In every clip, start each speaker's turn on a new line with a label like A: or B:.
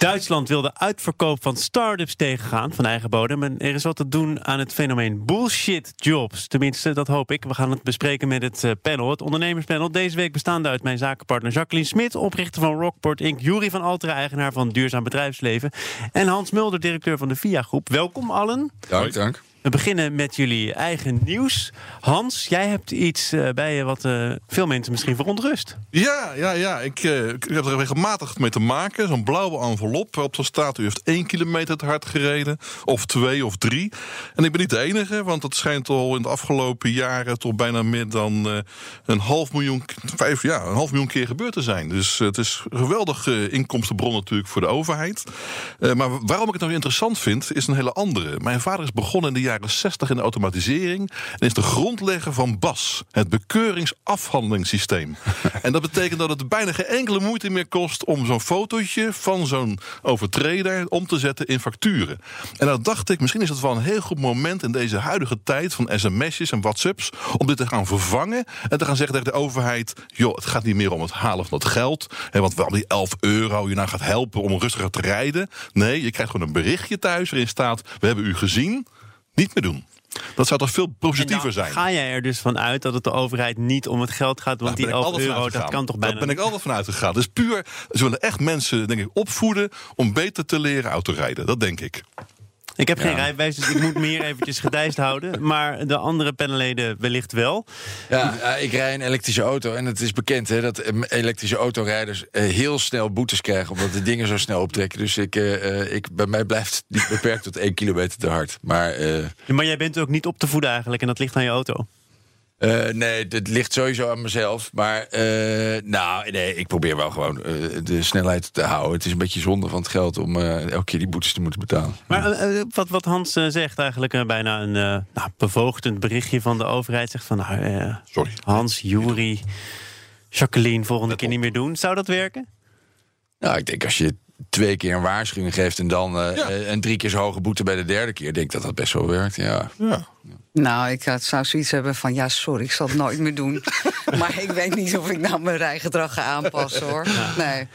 A: Duitsland wil de uitverkoop van start-ups tegengaan van eigen bodem. En er is wat te doen aan het fenomeen bullshit jobs. Tenminste, dat hoop ik. We gaan het bespreken met het eh, panel, het ondernemerspanel. Deze week bestaande uit mijn zakenpartner Jacqueline Smit, oprichter van Rockport Inc., Jury van Altera, eigenaar van Duurzaam Bedrijfsleven. En Hans Mulder, directeur van de VIA Groep. Welkom allen.
B: Dank, dank.
A: We beginnen met jullie eigen nieuws. Hans, jij hebt iets uh, bij je wat uh, veel mensen misschien verontrust.
B: Ja, ja, ja. Ik, uh, ik heb er regelmatig mee te maken. Zo'n blauwe envelop waarop er staat... u heeft één kilometer te hard gereden, of twee of drie. En ik ben niet de enige, want het schijnt al in de afgelopen jaren... toch bijna meer dan een half miljoen, vijf, ja, een half miljoen keer gebeurd te zijn. Dus het is een geweldige inkomstenbron natuurlijk voor de overheid. maar waarom ik het nou interessant vind, is een hele andere. Mijn vader is begonnen in de jaren 60 in de automatisering. En is de grondlegger van BAS, het bekeuringsafhandelingssysteem. en dat betekent dat het bijna geen enkele moeite meer kost om zo'n fotootje van zo'n overtreder om te zetten in facturen. En dan dacht ik, misschien is het wel een heel goed moment in deze huidige tijd van sms'jes en WhatsApps om dit te gaan vervangen en te gaan zeggen tegen de overheid: joh, het gaat niet meer om het halen van dat geld, hè, want wel die 11 euro je nou gaat helpen om rustiger te rijden. Nee, je krijgt gewoon een berichtje thuis waarin staat: we hebben u gezien niet meer doen. Dat zou toch veel positiever zijn?
A: Ga jij er dus van uit dat het de overheid niet om het geld gaat? Want die 11 euro, dat kan toch bijna
B: Daar ben ik altijd van uitgegaan. Dus puur, ze willen echt mensen denk ik, opvoeden om beter te leren autorijden. Dat denk ik.
A: Ik heb geen rijbewijs, dus ik moet meer eventjes gedijst houden. Maar de andere panelleden wellicht wel.
C: Ja, ik rij een elektrische auto. En het is bekend hè, dat elektrische autorijders eh, heel snel boetes krijgen. Omdat de dingen zo snel optrekken. Dus ik, uh, ik, bij mij blijft het niet beperkt tot één kilometer te hard. Maar, uh,
A: ja, maar jij bent ook niet op te voeden eigenlijk. En dat ligt aan je auto.
C: Uh, nee, het ligt sowieso aan mezelf. Maar uh, nou, nee, ik probeer wel gewoon uh, de snelheid te houden. Het is een beetje zonde van het geld om elke keer die boetes te moeten betalen.
A: Maar wat, wat Hans zegt, eigenlijk bijna een nou, bevoogdend berichtje van de overheid. Zegt van, nou,
B: Sorry.
A: Hans, Jury, Jacqueline, volgende keer niet meer doen. Zou dat werken?
C: Nou, ik denk als je twee keer een waarschuwing geeft en dan uh, ja. en drie keer zo hoge boete bij de derde keer, denk ik dat dat best wel werkt. Ja. ja.
D: Nou, ik zou zoiets hebben van ja, sorry, ik zal het nooit meer doen. maar ik weet niet of ik nou mijn rijgedrag ga aanpassen hoor. Nee.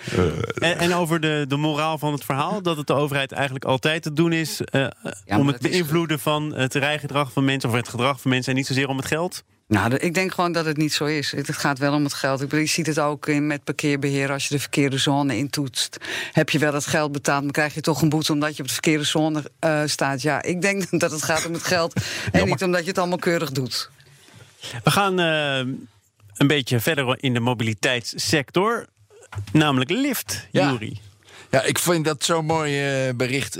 A: En, en, over de, de moraal van het verhaal, dat het de overheid eigenlijk altijd te doen is uh, ja, om het beïnvloeden van het rijgedrag van mensen of het gedrag van mensen en niet zozeer om het geld?
D: Nou, ik denk gewoon dat het niet zo is. Het gaat wel om het geld. Ik bedoel, je ziet het ook in, met parkeerbeheer. Als je de verkeerde zone intoetst, heb je wel het geld betaald... dan krijg je toch een boete omdat je op de verkeerde zone uh, staat. Ja, ik denk dat het gaat om het geld en niet omdat je het allemaal keurig doet.
A: We gaan uh, een beetje verder in de mobiliteitssector. Namelijk Lyft,
C: ja.
A: Jury.
C: Ja, ik vind dat zo'n mooi uh, bericht...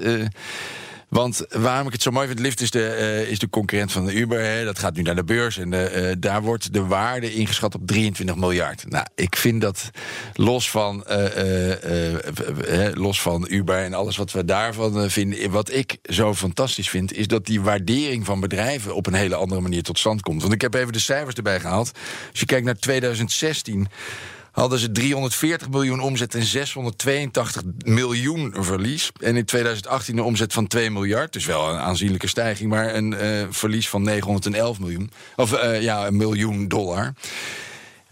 C: Want waarom ik het zo mooi vind, Lyft is de, uh, is de concurrent van de Uber. Hè. Dat gaat nu naar de beurs en de, uh, daar wordt de waarde ingeschat op 23 miljard. Nou, ik vind dat los van, los van Uber en alles wat we daarvan vinden... wat ik zo fantastisch vind, is dat die waardering van bedrijven... op een hele andere manier tot stand komt. Want ik heb even de cijfers erbij gehaald. Als je kijkt naar 2016 hadden ze 340 miljoen omzet en 682 miljoen verlies. En in 2018 een omzet van 2 miljard. Dus wel een aanzienlijke stijging, maar een uh, verlies van 911 miljoen. Of uh, ja, een miljoen dollar.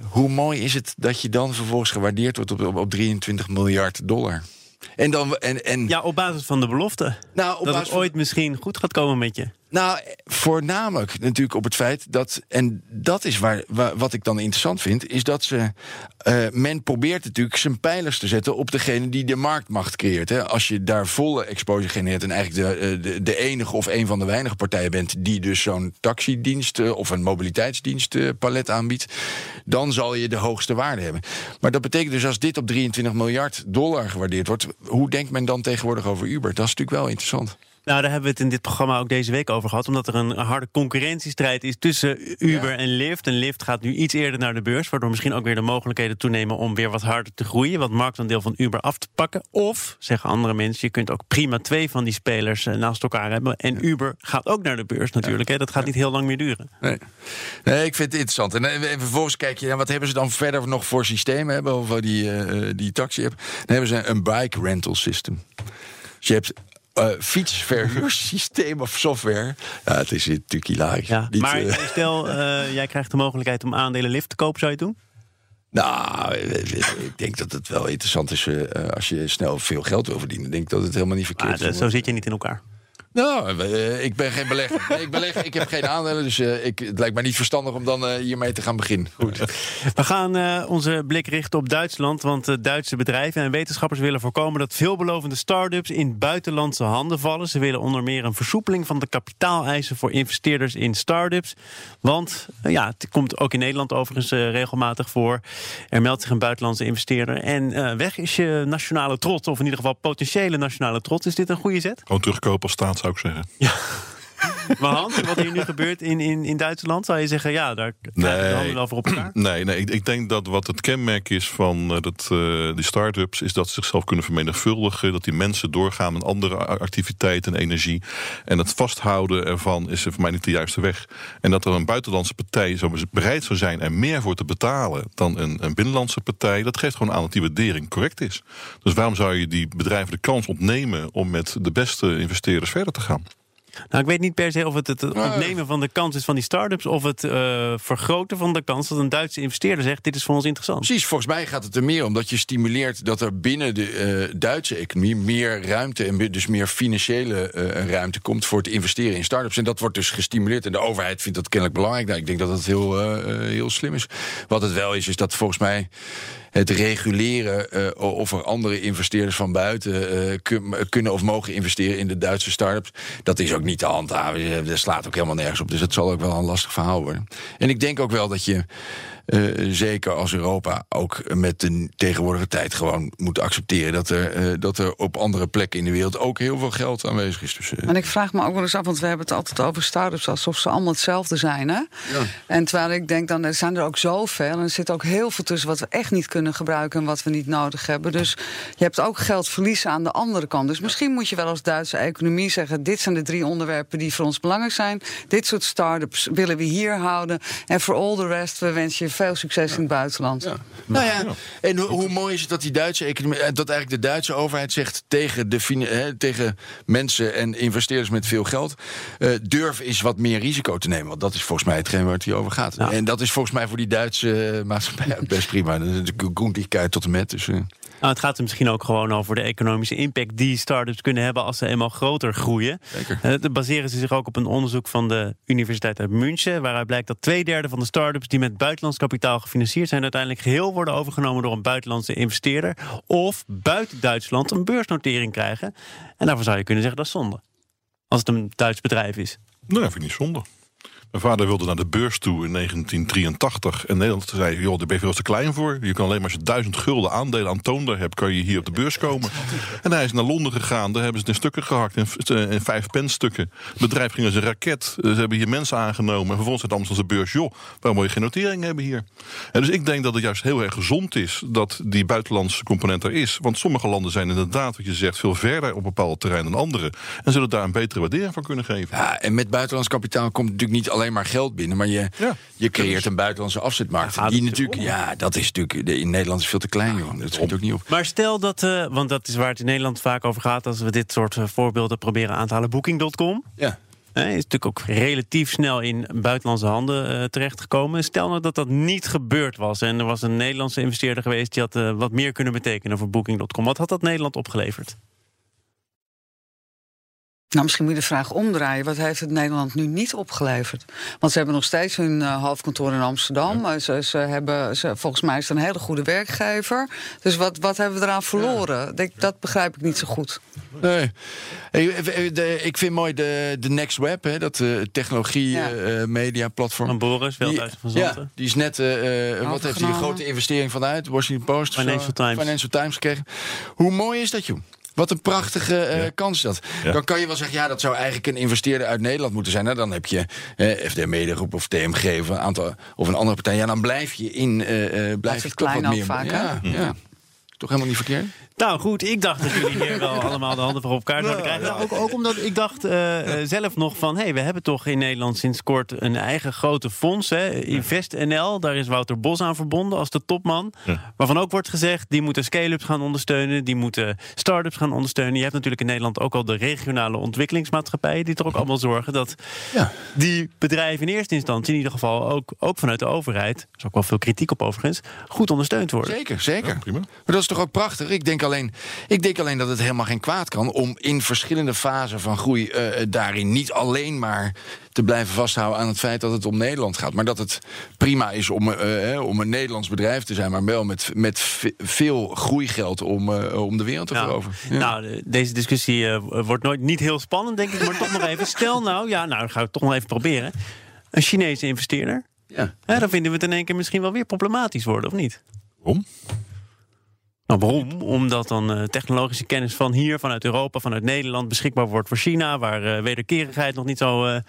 C: Hoe mooi is het dat je dan vervolgens gewaardeerd wordt op, op, op 23 miljard dollar? En dan, en, en...
A: Ja, op basis van de belofte.
C: Nou, op
A: dat het ooit misschien goed gaat komen met je.
C: Nou, voornamelijk natuurlijk op het feit dat, en dat is waar, wat ik dan interessant vind, is dat ze, uh, men probeert natuurlijk zijn pijlers te zetten op degene die de marktmacht creëert. Hè. Als je daar volle exposure genereert en eigenlijk de, de, de enige of een van de weinige partijen bent die dus zo'n taxidienst uh, of een mobiliteitsdienst uh, palet aanbiedt, dan zal je de hoogste waarde hebben. Maar dat betekent dus als dit op 23 miljard dollar gewaardeerd wordt, hoe denkt men dan tegenwoordig over Uber? Dat is natuurlijk wel interessant.
A: Nou, daar hebben we het in dit programma ook deze week over gehad. Omdat er een harde concurrentiestrijd is tussen Uber en Lyft. En Lyft gaat nu iets eerder naar de beurs. Waardoor misschien ook weer de mogelijkheden toenemen om weer wat harder te groeien. Wat marktaandeel van Uber af te pakken. Of, zeggen andere mensen, je kunt ook prima twee van die spelers eh, naast elkaar hebben. En Uber gaat ook naar de beurs natuurlijk. Hè. Dat gaat niet heel lang meer duren.
C: Nee. nee, ik vind het interessant. En, eh, en vervolgens kijk je, wat hebben ze dan verder nog voor systemen? Hebben, of die, uh, die taxi-app. Dan hebben ze een bike rental system. Dus je hebt uh, fietsverhuursysteem of software. Ja, het is natuurlijk hilarisch.
A: Ja, maar uh, stel, uh, jij krijgt de mogelijkheid om aandelen lift te kopen, zou je het doen?
C: Nou, ik denk dat het wel interessant is als je snel veel geld wil verdienen. Ik denk dat het helemaal niet verkeerd
A: is. Zo zit je niet in elkaar.
C: Nou, uh, ik ben geen belegger. ik beleg, ik heb geen aandelen, dus uh, ik, het lijkt mij niet verstandig om dan uh, hiermee te gaan beginnen. Goed.
A: We gaan onze blik richten op Duitsland, want Duitse bedrijven en wetenschappers willen voorkomen dat veelbelovende start-ups in buitenlandse handen vallen. Ze willen onder meer een versoepeling van de kapitaaleisen voor investeerders in start-ups. Want ja, het komt ook in Nederland overigens regelmatig voor. Er meldt zich een buitenlandse investeerder en weg is je nationale trots, of in ieder geval potentiële nationale trots. Is dit een goede zet?
B: Gewoon terugkopen als staat zou ik zeggen.
A: Ja. Maar Hans, wat hier nu gebeurt in, in, in Duitsland, zou je zeggen, ja, daar krijgen nee. handen wel voor op elkaar?
B: Nee, nee ik, ik, denk dat wat het kenmerk is van uh, dat, uh, die start-ups, is dat ze zichzelf kunnen vermenigvuldigen, dat die mensen doorgaan met andere activiteiten en energie. En het vasthouden ervan is voor mij niet de juiste weg. En dat er een buitenlandse partij zo bereid zou zijn er meer voor te betalen dan een, een binnenlandse partij, dat geeft gewoon aan dat die waardering correct is. Dus waarom zou je die bedrijven de kans ontnemen om met de beste investeerders verder te gaan?
A: Nou, ik weet niet per se of het het ontnemen van de kans is van die start-ups... of het uh, vergroten van de kans dat een Duitse investeerder zegt... dit is voor ons interessant.
C: Precies, volgens mij gaat het er meer om dat je stimuleert... dat er binnen de uh, Duitse economie meer ruimte... en dus meer financiële uh, ruimte komt voor het investeren in start-ups. En dat wordt dus gestimuleerd. En de overheid vindt dat kennelijk belangrijk. Nou, ik denk dat dat heel, heel slim is. Wat het wel is, is dat volgens mij het reguleren uh, of er andere investeerders van buiten uh, kunnen of mogen investeren in de Duitse start-ups. Dat is ook niet te handhaven. Dat slaat ook helemaal nergens op. Dus het zal ook wel een lastig verhaal worden. En ik denk ook wel dat je uh, zeker als Europa ook met de tegenwoordige tijd gewoon moet accepteren dat er, uh, dat er op andere plekken in de wereld ook heel veel geld aanwezig is. Dus,
D: uh. En ik vraag me ook wel eens af, want we hebben het altijd over start-ups alsof ze allemaal hetzelfde zijn. Hè? Ja. En terwijl ik denk, dan er zijn er ook zoveel. En er zit ook heel veel tussen wat we echt niet kunnen gebruiken en wat we niet nodig hebben. Dus je hebt ook geld verliezen aan de andere kant. Dus misschien moet je wel als Duitse economie zeggen: dit zijn de drie onderwerpen die voor ons belangrijk zijn. Dit soort start-ups willen we hier houden. En voor all the rest, we wensen je veel succes in het buitenland. Ja.
C: Nou ja, en hoe, mooi is het dat die Duitse economie, eh, dat eigenlijk de Duitse overheid zegt tegen, de, hè, tegen mensen en investeerders met veel geld: uh, durf eens wat meer risico te nemen. Want dat is volgens mij hetgeen waar het hier over gaat. En dat is volgens mij voor die Duitse maatschappij best prima. De groentigheid tot en met. Dus, uh.
A: Nou, het gaat er misschien ook gewoon over de economische impact die start-ups kunnen hebben als ze eenmaal groter groeien. Zeker. Uh, baseren ze zich ook op een onderzoek van de Universiteit uit München, waaruit blijkt dat twee derde van de start-ups die met buitenlands kapitaal gefinancierd zijn, uiteindelijk geheel worden overgenomen door een buitenlandse investeerder. Of buiten Duitsland een beursnotering krijgen. En daarvan zou je kunnen zeggen dat is zonde. Als het een Duits bedrijf is.
B: Nee, dat vind ik niet zonde. Mijn vader wilde naar de beurs toe in 1983. En Nederland zei, joh, daar ben je veel te klein voor. Je kan alleen maar als je duizend gulden aandelen aan toonder hebt... kan je hier op de beurs komen. En hij is naar Londen gegaan. Daar hebben ze het in stukken gehakt. In, in vijf penstukken. Het bedrijf ging als een raket. Ze hebben hier mensen aangenomen. En vervolgens het Amsterdamse beurs... joh, waarom moet je geen notering hebben hier? En dus ik denk dat het juist heel erg gezond is... dat die buitenlandse component er is. Want sommige landen zijn inderdaad, wat je zegt... veel verder op bepaalde terrein dan andere. En zullen daar een betere waardering van kunnen geven.
C: Ja, en met buitenlands kapitaal komt natuurlijk niet alleen alleen maar geld binnen, maar je, je creëert een buitenlandse afzetmarkt. Ja, die natuurlijk, ja, dat is natuurlijk in Nederland is veel te klein, joh. Dat schiet ook niet op.
A: Maar stel dat, uh, want dat is waar het in Nederland vaak over gaat, als we dit soort uh, voorbeelden proberen aan te halen, Booking.com.
C: Ja.
A: Uh, is natuurlijk ook relatief snel in buitenlandse handen uh, terechtgekomen. Stel nou dat dat niet gebeurd was en er was een Nederlandse investeerder geweest die had uh, wat meer kunnen betekenen voor Booking.com. Wat had dat Nederland opgeleverd?
D: Nou, misschien moet je de vraag omdraaien. Wat heeft het Nederland nu niet opgeleverd? Want ze hebben nog steeds hun uh, hoofdkantoor in Amsterdam. Ze, ze, hebben, ze, volgens mij is het een hele goede werkgever. Dus wat, wat hebben we eraan verloren? Ja. Dat begrijp ik niet zo goed.
C: Nee. Ik vind mooi de, de Next Web, hè, dat uh, technologie ja. uh, media platform.
A: Van Boris, wel uit van Zanten.
C: Ja, die is net, uh, wat heeft hij een grote investering vanuit? Washington Post.
A: Financial Times.
C: Financial Times gekregen. Hoe mooi is dat, joh? Wat een prachtige eh,
B: Ja.
C: kans is dat.
B: Ja.
C: Dan kan je wel zeggen, ja, dat zou eigenlijk een investeerder uit Nederland moeten zijn. Nou, dan heb je eh, FD Medegroep of TMG of een, aantal, of een andere partij. Ja, dan blijf je in. eh eh blijf je
D: het
C: toch wat meer.
D: vaak,
C: ja, ja. Toch helemaal niet verkeerd?
A: Nou goed, ik dacht dat jullie hier wel allemaal de handen voor op elkaar zouden krijgen. Nou, ook, ook omdat ik dacht eh, eh, zelf nog van... hé, hey, we hebben toch in Nederland sinds kort een eigen grote fonds. Hè, Invest NL, daar is Wouter Bos aan verbonden als de topman.
B: Ja.
A: Waarvan ook wordt gezegd, die moeten scale-ups gaan ondersteunen. Die moeten start-ups gaan ondersteunen. Je hebt natuurlijk in Nederland ook al de regionale ontwikkelingsmaatschappijen... die er ook allemaal zorgen dat
C: Ja.
A: die bedrijven in eerste instantie... in ieder geval ook, ook vanuit de overheid... er is ook wel veel kritiek op overigens... goed ondersteund worden.
C: Zeker, zeker.
B: Ja, prima.
C: Maar dat is toch ook prachtig? Ik denk, alleen, ik denk alleen dat het helemaal geen kwaad kan om in verschillende fasen van groei eh, eh, daarin niet alleen maar te blijven vasthouden aan het feit dat het om Nederland gaat. Maar dat het prima is om, eh, eh, om een Nederlands bedrijf te zijn, maar wel met, met ve- veel groeigeld om, eh, om de wereld te
A: Ja.
C: veroveren. Ja.
A: Nou, de- deze discussie eh, wordt nooit niet heel spannend, denk ik. Maar toch nog even. Stel nou, ja, nou, ga ik toch nog even proberen. Een Chinese investeerder.
C: ja.
A: Hè, dan vinden we het in één keer misschien wel weer problematisch worden, of niet?
B: Waarom?
A: Nou, waarom? Omdat dan eh, technologische kennis van hier, vanuit Europa, vanuit Nederland beschikbaar wordt voor China, waar eh, wederkerigheid nog niet zo eh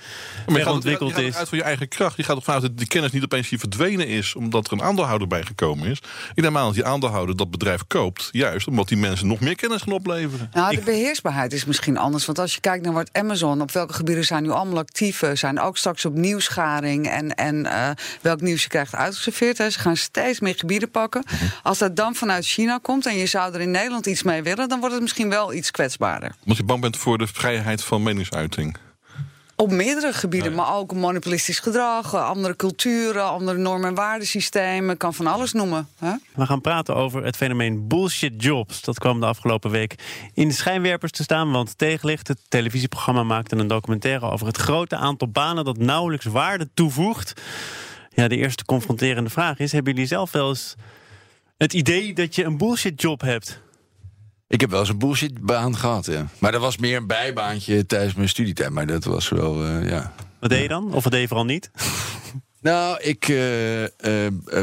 A: ver
B: gaat,
A: ontwikkeld
B: je gaat
A: is.
B: uit van je eigen kracht. Je gaat ervan uit dat die kennis niet opeens hier verdwenen is... omdat er een aandeelhouder bijgekomen is. Ik neem aan dat die aandeelhouder dat bedrijf koopt... juist omdat die mensen nog meer kennis gaan opleveren.
D: Nou, de beheersbaarheid is misschien anders. Want als je kijkt naar wat Amazon, op welke gebieden zijn nu allemaal actief, eh, zijn ook straks op nieuwsgaring en, en eh, welk nieuws je krijgt uitgeserveerd. Hè. Ze gaan steeds meer gebieden pakken. Als dat dan vanuit China komt en je zou er in Nederland iets mee willen, dan wordt het misschien wel iets kwetsbaarder.
B: Omdat je bang bent voor de vrijheid van meningsuiting.
D: Op meerdere gebieden, maar ook monopolistisch gedrag, andere culturen, andere normen- en waardesystemen, kan van alles noemen. Hè?
A: We gaan praten over het fenomeen bullshit jobs. Dat kwam de afgelopen week in de schijnwerpers te staan. Want Tegenlicht, het televisieprogramma, maakte een documentaire over het grote aantal banen dat nauwelijks waarde toevoegt. Ja, de eerste confronterende vraag is: hebben jullie zelf wel eens het idee dat je een bullshit job hebt?
C: Ik heb wel eens een bullshitbaan gehad, ja. Maar dat was meer een bijbaantje tijdens mijn studietijd. Maar dat was wel, eh, ja,
A: Wat deed je dan? Of wat deed je vooral niet?
C: Nou, ik eh, eh,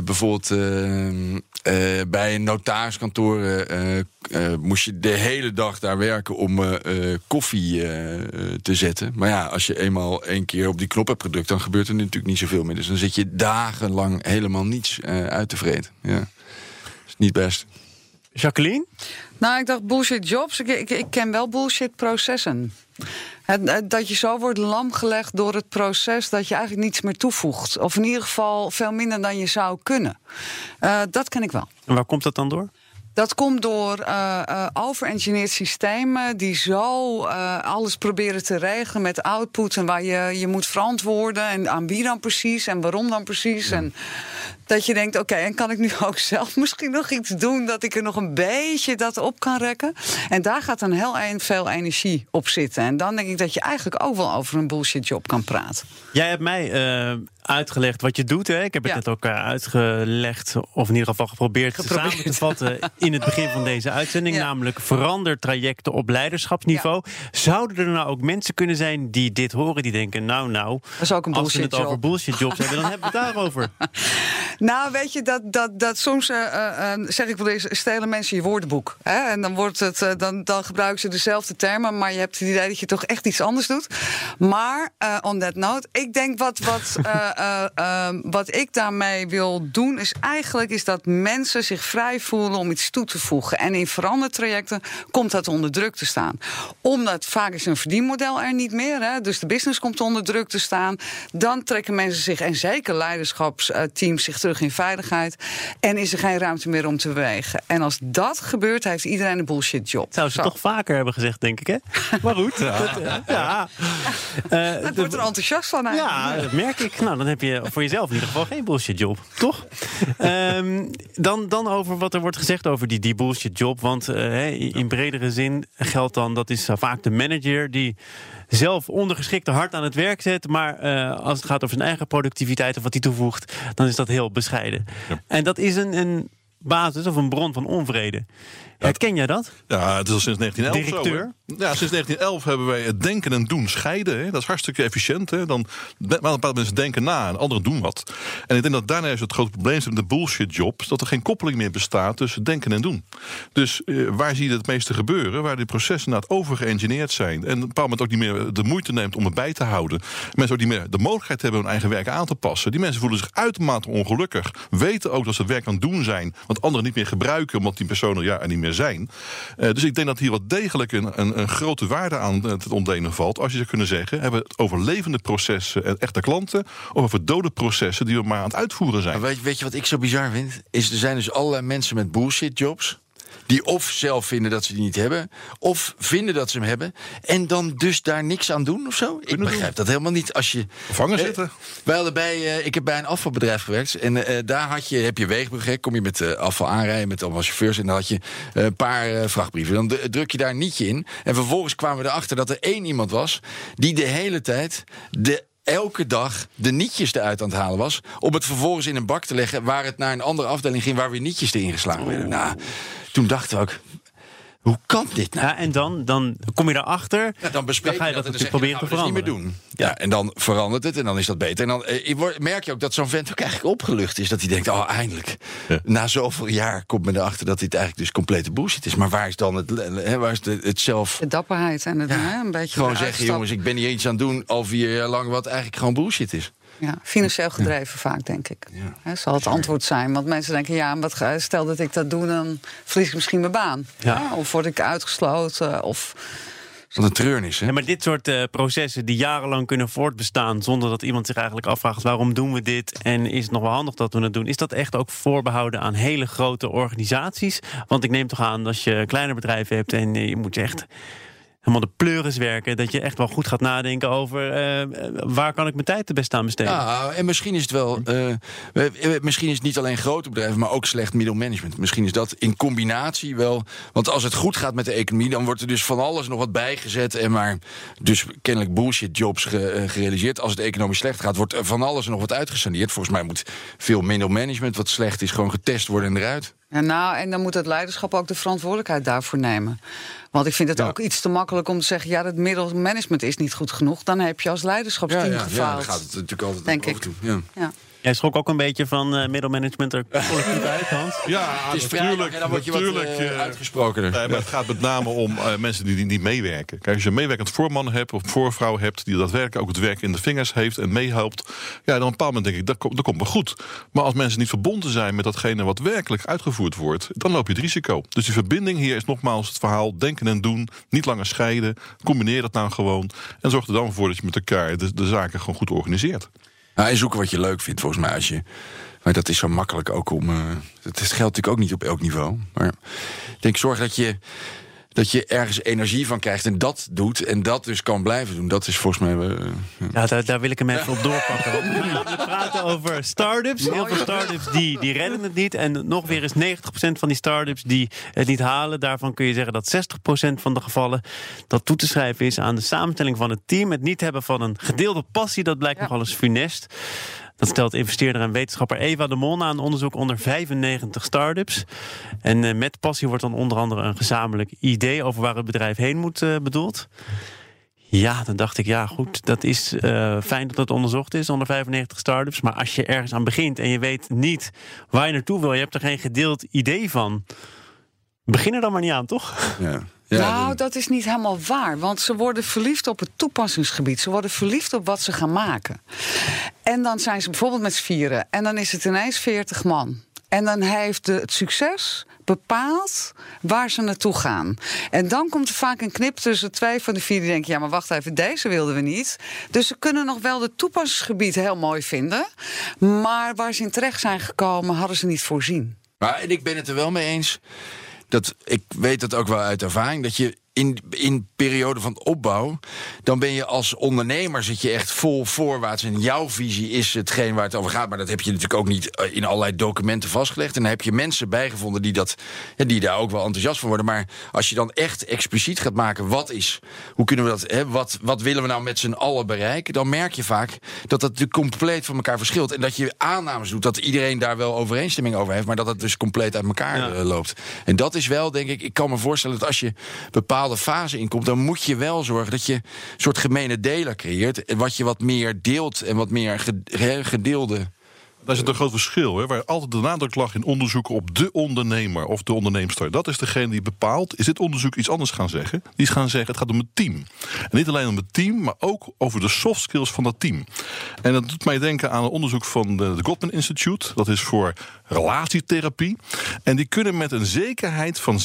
C: bijvoorbeeld bij een notariskantoor moest je de hele dag daar werken om koffie te zetten. Maar ja, als je eenmaal één keer op die knop hebt gedrukt, dan gebeurt er natuurlijk niet zoveel meer. Dus dan zit je dagenlang helemaal niets uit te vreten. Ja. Is niet best.
A: Jacqueline?
D: Nou, ik dacht bullshit jobs. Ik, ik, ik ken wel bullshit processen. Het, het- dat je zo wordt lamgelegd door het proces dat je eigenlijk niets meer toevoegt. Of in ieder geval veel minder dan je zou kunnen. Eh, dat ken ik wel.
A: En waar komt dat dan door?
D: Dat komt door eh eh, overengineerd systemen die zo eh, alles proberen te regelen met output en waar je je moet verantwoorden en aan wie dan precies en waarom dan precies. En dat je denkt, oké, en kan ik nu ook zelf misschien nog iets doen dat ik er nog een beetje dat op kan rekken? En daar gaat dan heel veel energie op zitten. En dan denk ik dat je eigenlijk ook wel over een bullshit job kan praten.
A: Jij hebt mij eh, uitgelegd wat je doet. Hè? Ik heb het
D: Ja.
A: net ook eh, uitgelegd, of in ieder geval geprobeerd,
D: Geprobeerd.
A: samen te vatten in het begin van deze uitzending.
D: Ja.
A: Namelijk verandertrajecten op leiderschapsniveau. Zouden er nou ook mensen kunnen zijn die dit horen, die denken: nou, nou,
D: is ook een
A: als we het over bullshit jobs hebben, dan hebben we het daarover.
D: Nou, weet je, dat, dat, dat soms eh, zeg ik wel eens, stelen mensen je woordenboek. Hè? En dan, wordt het, dan, dan gebruiken ze dezelfde termen, maar je hebt het idee dat je toch echt iets anders doet. Maar on that note, ik denk wat, wat, wat ik daarmee wil doen, is eigenlijk is dat mensen zich vrij voelen om iets toe te voegen. En in verandertrajecten komt dat onder druk te staan. Omdat vaak is een verdienmodel er niet meer, hè? dus de business komt onder druk te staan. Dan trekken mensen zich, en zeker leiderschapsteams, zich terug in veiligheid. En is er geen ruimte meer om te bewegen. En als dat gebeurt, heeft iedereen een bullshit job.
A: Zou ze
D: Zo.
A: toch vaker hebben gezegd, denk ik, hè? Maar goed. Ja. Dat, eh, ja. Eh,
D: Ik
A: de-
D: word er enthousiast van eigenlijk.
A: Ja, dat merk ik. Nou, dan heb je voor jezelf in ieder geval geen bullshit job, toch? Ehm, dan, dan over wat er wordt gezegd over die, die bullshit job. Want eh, in bredere zin geldt dan, dat is vaak de manager die zelf ondergeschikte hard aan het werk zet. Maar als het gaat over zijn eigen productiviteit of wat hij toevoegt, dan is dat heel bescheiden. En dat is een, een basis of een bron van onvrede. Herken jij dat?
B: Ja, het is al sinds 1911
A: Directeur?
B: zo. Ja, sinds 1911 hebben wij het denken en doen scheiden. Hè. Dat is hartstikke efficiënt. Hè. Dan, maar een paar mensen denken na en anderen doen wat. En ik denk dat daarna is het grote probleem met de bullshit jobs... dat er geen koppeling meer bestaat tussen denken en doen. Dus eh, waar zie je het meeste gebeuren? Waar die processen nou overgeëngineerd zijn... en op een bepaald moment ook niet meer de moeite neemt om het bij te houden. Mensen ook niet meer de mogelijkheid hebben hun eigen werk aan te passen. Die mensen voelen zich uitermate ongelukkig. Weten ook dat ze het werk aan het doen zijn... want anderen niet meer gebruiken omdat die personen ja, er niet meer zijn. Eh, dus ik denk dat hier wel degelijk een, een, een grote waarde aan eh, te ontdelen valt. Als je zou kunnen zeggen, hebben we het over levende processen en echte klanten... of over dode processen die we maar aan het uitvoeren zijn.
C: Weet, weet je wat ik zo bizar vind? Is er zijn dus allerlei mensen met bullshit jobs. Die of zelf vinden dat ze die niet hebben, of vinden dat ze hem hebben. En dan dus daar niks aan doen of zo. Ik begrijp dat helemaal niet. Als je.
B: Gevangen
C: Eh,
B: zitten.
C: Wij hadden bij, eh, ik heb bij een afvalbedrijf gewerkt. En eh, daar had je, heb je weegbrug. Kom je met eh, afval aanrijden met allemaal chauffeurs. En dan had je een paar vrachtbrieven. Dan druk je daar een nietje in. En vervolgens kwamen we erachter dat er één iemand was. die de hele tijd. de elke dag de nietjes eruit aan het halen was. Om het vervolgens in een bak te leggen. waar het naar een andere afdeling ging. waar weer nietjes erin geslagen werden. Nou, toen dachten we ook. Hoe kan dit nou?
A: Ja, en dan, dan kom je erachter.
C: Ja, dan bespreek
A: ga je dat
C: dat,
A: natuurlijk
C: dan
A: proberen te
C: we dus
A: veranderen.
C: niet meer doen. Ja, en dan verandert het en dan is dat beter. En dan eh, merk je ook dat zo'n vent ook eigenlijk opgelucht is. Dat hij denkt, oh eindelijk. Na zoveel jaar komt men erachter dat dit eigenlijk dus complete bullshit is. Maar waar is dan het, hè, waar is de- het zelf...
D: De dapperheid en het,
C: Ja,
D: hè, een beetje
C: Gewoon zeggen, jongens, ik ben hier iets aan het doen al vier jaar lang... wat eigenlijk gewoon bullshit is.
D: Ja, financieel gedreven vaak, denk ik. Hè, zal het antwoord zijn. Want mensen denken, ja, wat, stel dat ik dat doe... dan verlies ik misschien mijn baan.
A: Ja.
D: Of word ik uitgesloten. Of,
C: Wat een treurnis, hè?
A: Ja, maar dit soort eh, processen die jarenlang kunnen voortbestaan... zonder dat iemand zich eigenlijk afvraagt waarom doen we dit... en is het nog wel handig dat we het doen... is dat echt ook voorbehouden aan hele grote organisaties? Want ik neem toch aan, als je een kleiner bedrijf hebt... en eh, je moet echt helemaal de pleuris werken... dat je echt wel goed gaat nadenken over... eh, waar kan ik mijn tijd het beste aan besteden?
C: Ja, en misschien is het wel. eh, misschien is het niet alleen grote bedrijven, maar ook slecht middelmanagement. Misschien is dat in combinatie wel. Want als het goed gaat met de economie, dan wordt er dus van alles nog wat bijgezet. En maar dus kennelijk bullshit jobs eh, gerealiseerd. Als het economisch slecht gaat, wordt er van alles nog wat uitgesaneerd. Volgens mij moet veel middelmanagement wat slecht is, gewoon getest worden en eruit.
D: Ja, nou, en dan moet het leiderschap ook de verantwoordelijkheid daarvoor nemen. Want ik vind het
C: Ja.
D: ook iets te makkelijk om te zeggen... ja, het middelmanagement is niet goed genoeg. Dan heb je als leiderschapsteam
C: ja,
D: gefaald.
C: daar gaat het natuurlijk altijd
D: Denk
C: over
D: ik.
C: toe. Ja.
A: Jij schrok ook een beetje van eh, middelmanagement er collectief uit, Hans?
B: Ja,
C: Het is vrijdag
B: natuurlijk.
C: en dan word je wat
B: natuurlijk
C: eh,
B: eh,
C: uitgesprokener.
B: Nee, maar het gaat met name om eh, mensen die, die niet meewerken. Kijk, als je een meewerkend voorman hebt of voorvrouw hebt... die daadwerkelijk ook het werk in de vingers heeft en meehelpt... ja, dan op een bepaald moment denk ik, dat, komt- dat komt wel goed. Maar als mensen niet verbonden zijn met datgene wat werkelijk uitgevoerd wordt... dan loop je het risico. Dus die verbinding hier is nogmaals het verhaal denken en doen. Niet langer scheiden. Combineer dat nou gewoon. En zorg er dan voor dat je met elkaar de, de zaken gewoon goed organiseert.
C: Nou, en zoeken wat je leuk vindt, volgens mij. Als je, maar dat is zo makkelijk ook om. eh dat geldt natuurlijk ook niet op elk niveau. Maar ik denk, zorg dat je, dat je ergens energie van krijgt en dat doet. En dat dus kan blijven doen. Dat is volgens mij. eh, ja.
A: Ja, daar, daar wil ik hem even op doorpakken. Want we praten over start-ups. Heel veel start-ups die, die redden het niet. En nog weer eens 90% van die start-ups die het niet halen. Daarvan kun je zeggen dat 60% van de gevallen dat toe te schrijven is aan de samenstelling van het team. Het niet hebben van een gedeelde passie, dat blijkt
D: Ja.
A: nogal eens funest. Dat stelt investeerder en wetenschapper Eva de Mol na een onderzoek onder 95 start-ups. En eh, met passie wordt dan onder andere een gezamenlijk idee over waar het bedrijf heen moet eh, bedoeld. Ja, dan dacht ik, ja goed, dat is eh, fijn dat dat onderzocht is onder 95 start-ups. Maar als je ergens aan begint en je weet niet waar je naartoe wil, je hebt er geen gedeeld idee van. Begin er dan maar niet aan, toch?
C: Ja. Ja,
D: nou,
C: dan-
D: dat is niet helemaal waar. Want ze worden verliefd op het toepassingsgebied. Ze worden verliefd op wat ze gaan maken. En dan zijn ze bijvoorbeeld met z'n vieren. En dan is het ineens 40 man. En dan heeft de, het succes bepaald waar ze naartoe gaan. En dan komt er vaak een knip tussen twee van de vier die denken... ja, maar wacht even, deze wilden we niet. Dus ze kunnen nog wel het toepassingsgebied heel mooi vinden... maar waar ze in terecht zijn gekomen, hadden ze niet voorzien.
C: Maar en ik ben het er wel mee eens. Dat, ik weet dat ook wel uit ervaring. Dat je in, in periode van opbouw, dan ben je als ondernemer zit je echt vol voorwaarts. En jouw visie is hetgeen waar het over gaat. Maar dat heb je natuurlijk ook niet eh, in allerlei documenten vastgelegd. En dan heb je mensen bijgevonden die, dat, die daar ook wel enthousiast van worden. Maar als je dan echt expliciet gaat maken, wat is, hoe kunnen we dat, hè, wat, wat willen we nou met z'n allen bereiken? Dan merk je vaak dat dat natuurlijk compleet van elkaar verschilt. En dat je aannames doet dat iedereen daar wel overeenstemming over heeft. Maar dat het dus compleet uit elkaar
A: Ja.
C: eh, loopt. En dat is wel, denk ik, ik kan me voorstellen dat als je bepaalde fase inkomt, dan moet je wel zorgen dat je een soort gemene deler creëert. Wat je wat meer deelt en wat meer gedeelde.
B: Daar zit een groot verschil. Hè, waar altijd de nadruk lag in onderzoeken op de ondernemer of de onderneemster. Dat is degene die bepaalt. Is dit onderzoek iets anders gaan zeggen? Die is gaan zeggen: het gaat om het team. En niet alleen om het team, maar ook over de soft skills van dat team. En dat doet mij denken aan een onderzoek van de, Gottman Institute. Dat is voor relatietherapie. En die kunnen met een zekerheid van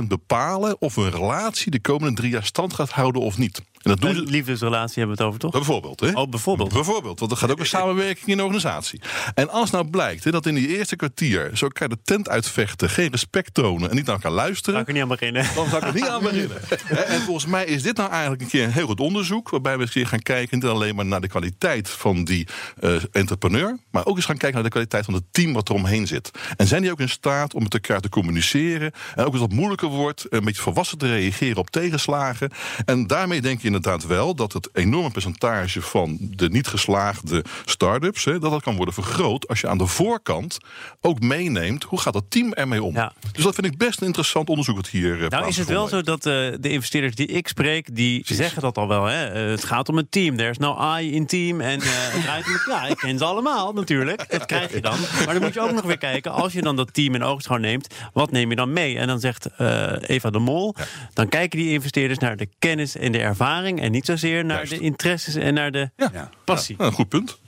B: 96% bepalen of een relatie de komende drie jaar stand gaat houden of niet. En dat doen
A: Een
B: ze.
A: liefdesrelatie hebben we het over, toch?
B: Bijvoorbeeld, hè?
A: Oh, bijvoorbeeld.
B: Bijvoorbeeld, want er gaat ook een samenwerking in de organisatie. En als nou blijkt hè, dat in die eerste kwartier zo elkaar de tent uitvechten, geen respect tonen en niet naar elkaar luisteren,
A: kan ik niet aan beginnen.
B: dan zou ik er niet aan beginnen. En volgens mij is dit nou eigenlijk een keer een heel goed onderzoek, waarbij we eens een keer gaan kijken niet alleen maar naar de kwaliteit van die eh, entrepreneur, maar ook eens gaan kijken naar de kwaliteit van het team wat er omheen zit. En zijn die ook in staat om met elkaar te communiceren en ook als het moeilijker wordt, een beetje volwassen te reageren op tegenslagen. En daarmee denk je inderdaad wel dat het enorme percentage van de niet geslaagde start-ups, hè, dat dat kan worden vergroot als je aan de voorkant ook meeneemt hoe gaat het team ermee om.
A: Ja.
B: Dus dat vind ik best een interessant onderzoek wat hier eh,
A: Nou is het wel zo dat eh, de investeerders die ik spreek, die zeggen dat al wel. Hè? Eh, het gaat om een team. There's no I in team. En het ja, ik ken ze allemaal natuurlijk. Dat krijg je dan. Maar dan moet je ook nog weer kijken, als je dan dat team in oogschouw neemt, wat neem je dan mee? En dan zegt Eva de Mol, dan kijken die investeerders naar de kennis en de ervaring en niet zozeer naar
B: Juist.
A: de interesses en naar de
B: Ja.
A: passie.
B: Nou, een goed punt.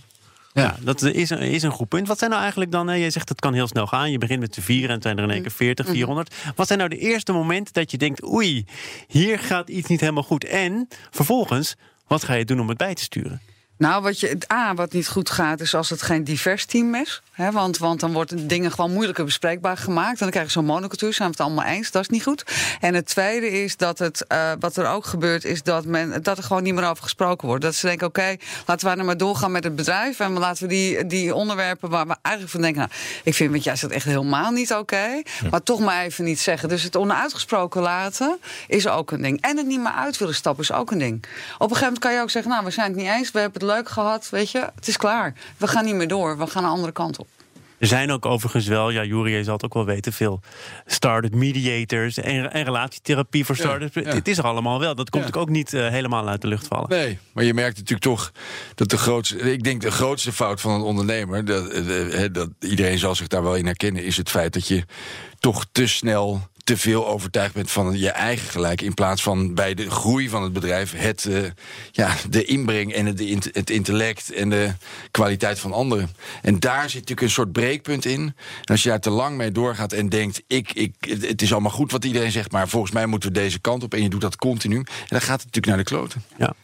A: Ja, dat is een, is een goed punt. Wat zijn nou eigenlijk dan, hè, jij zegt het kan heel snel gaan. Je begint met z'n vier en het zijn er in één keer 40, 400. Wat zijn nou de eerste momenten dat je denkt, oei, hier gaat iets niet helemaal goed. En vervolgens, wat ga je doen om het bij te sturen?
D: Nou, wat je, het A, wat niet goed gaat, is als het geen divers team is. Hè, want, want dan worden dingen gewoon moeilijker bespreekbaar gemaakt. En dan krijg je zo'n monocultuur, zijn we het allemaal eens. Dat is niet goed. En het tweede is dat het, eh, wat er ook gebeurt, is dat, men, dat er gewoon niet meer over gesproken wordt. Dat ze denken, oké, laten we nou maar doorgaan met het bedrijf. En laten we die, die onderwerpen waar we eigenlijk van denken... Nou, ik vind wat jij zegt echt helemaal niet oké. Maar toch maar even niet zeggen. Dus het onuitgesproken laten is ook een ding. En het niet meer uit willen stappen is ook een ding. Op een gegeven moment kan je ook zeggen, nou, we zijn het niet eens. We hebben het leuk gehad, weet je. Het is klaar. We gaan niet meer door. We gaan een andere kant op.
A: Er zijn ook overigens wel, ja, Juri, je zal het ook wel weten, veel start-up mediators en, en relatietherapie voor start-ups.
C: ja.
A: Het is er allemaal wel. Dat komt
C: Ja.
A: ook niet eh, helemaal uit de lucht vallen.
C: Nee, maar je merkt natuurlijk toch dat de grootste. Ik denk de grootste fout van een ondernemer. Dat, eh, eh, dat iedereen zal zich daar wel in herkennen. Is het feit dat je toch te snel. Te veel overtuigd bent van je eigen gelijk. In plaats van bij de groei van het bedrijf. Het, eh, ja, de inbreng en het, het intellect. En de kwaliteit van anderen. En daar zit natuurlijk een soort breekpunt in. En als je daar te lang mee doorgaat en denkt. Ik, ik, het is allemaal goed wat iedereen zegt. Maar volgens mij moeten we deze kant op. En je doet dat continu. En dan gaat het natuurlijk naar de kloten.
A: Ja.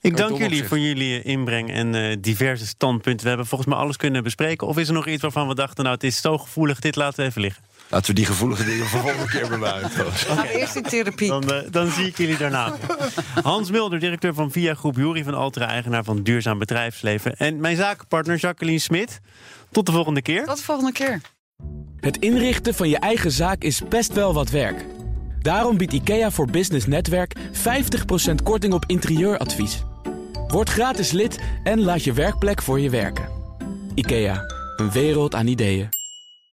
A: Ik dank jullie
C: opzicht.
A: voor jullie inbreng en eh, diverse standpunten. We hebben volgens mij alles kunnen bespreken. Of is er nog iets waarvan we dachten, nou het is zo gevoelig, dit laten we even liggen.
C: Laten we die gevoelige dingen voor volgende keer bewaren. trouwens.
D: Gaan we eerst in therapie.
A: Dan, eh, dan zie ik jullie daarna. Hans Mulder, directeur van Via Groep, Jury van Altra, eigenaar van Duurzaam Bedrijfsleven. En mijn zakenpartner Jacqueline Smit. Tot de volgende keer.
D: Tot de volgende keer.
E: Het inrichten van je eigen zaak is best wel wat werk. Daarom biedt IKEA voor Business Netwerk 50% korting op interieuradvies. Word gratis lid en laat je werkplek voor je werken. IKEA, een wereld aan ideeën.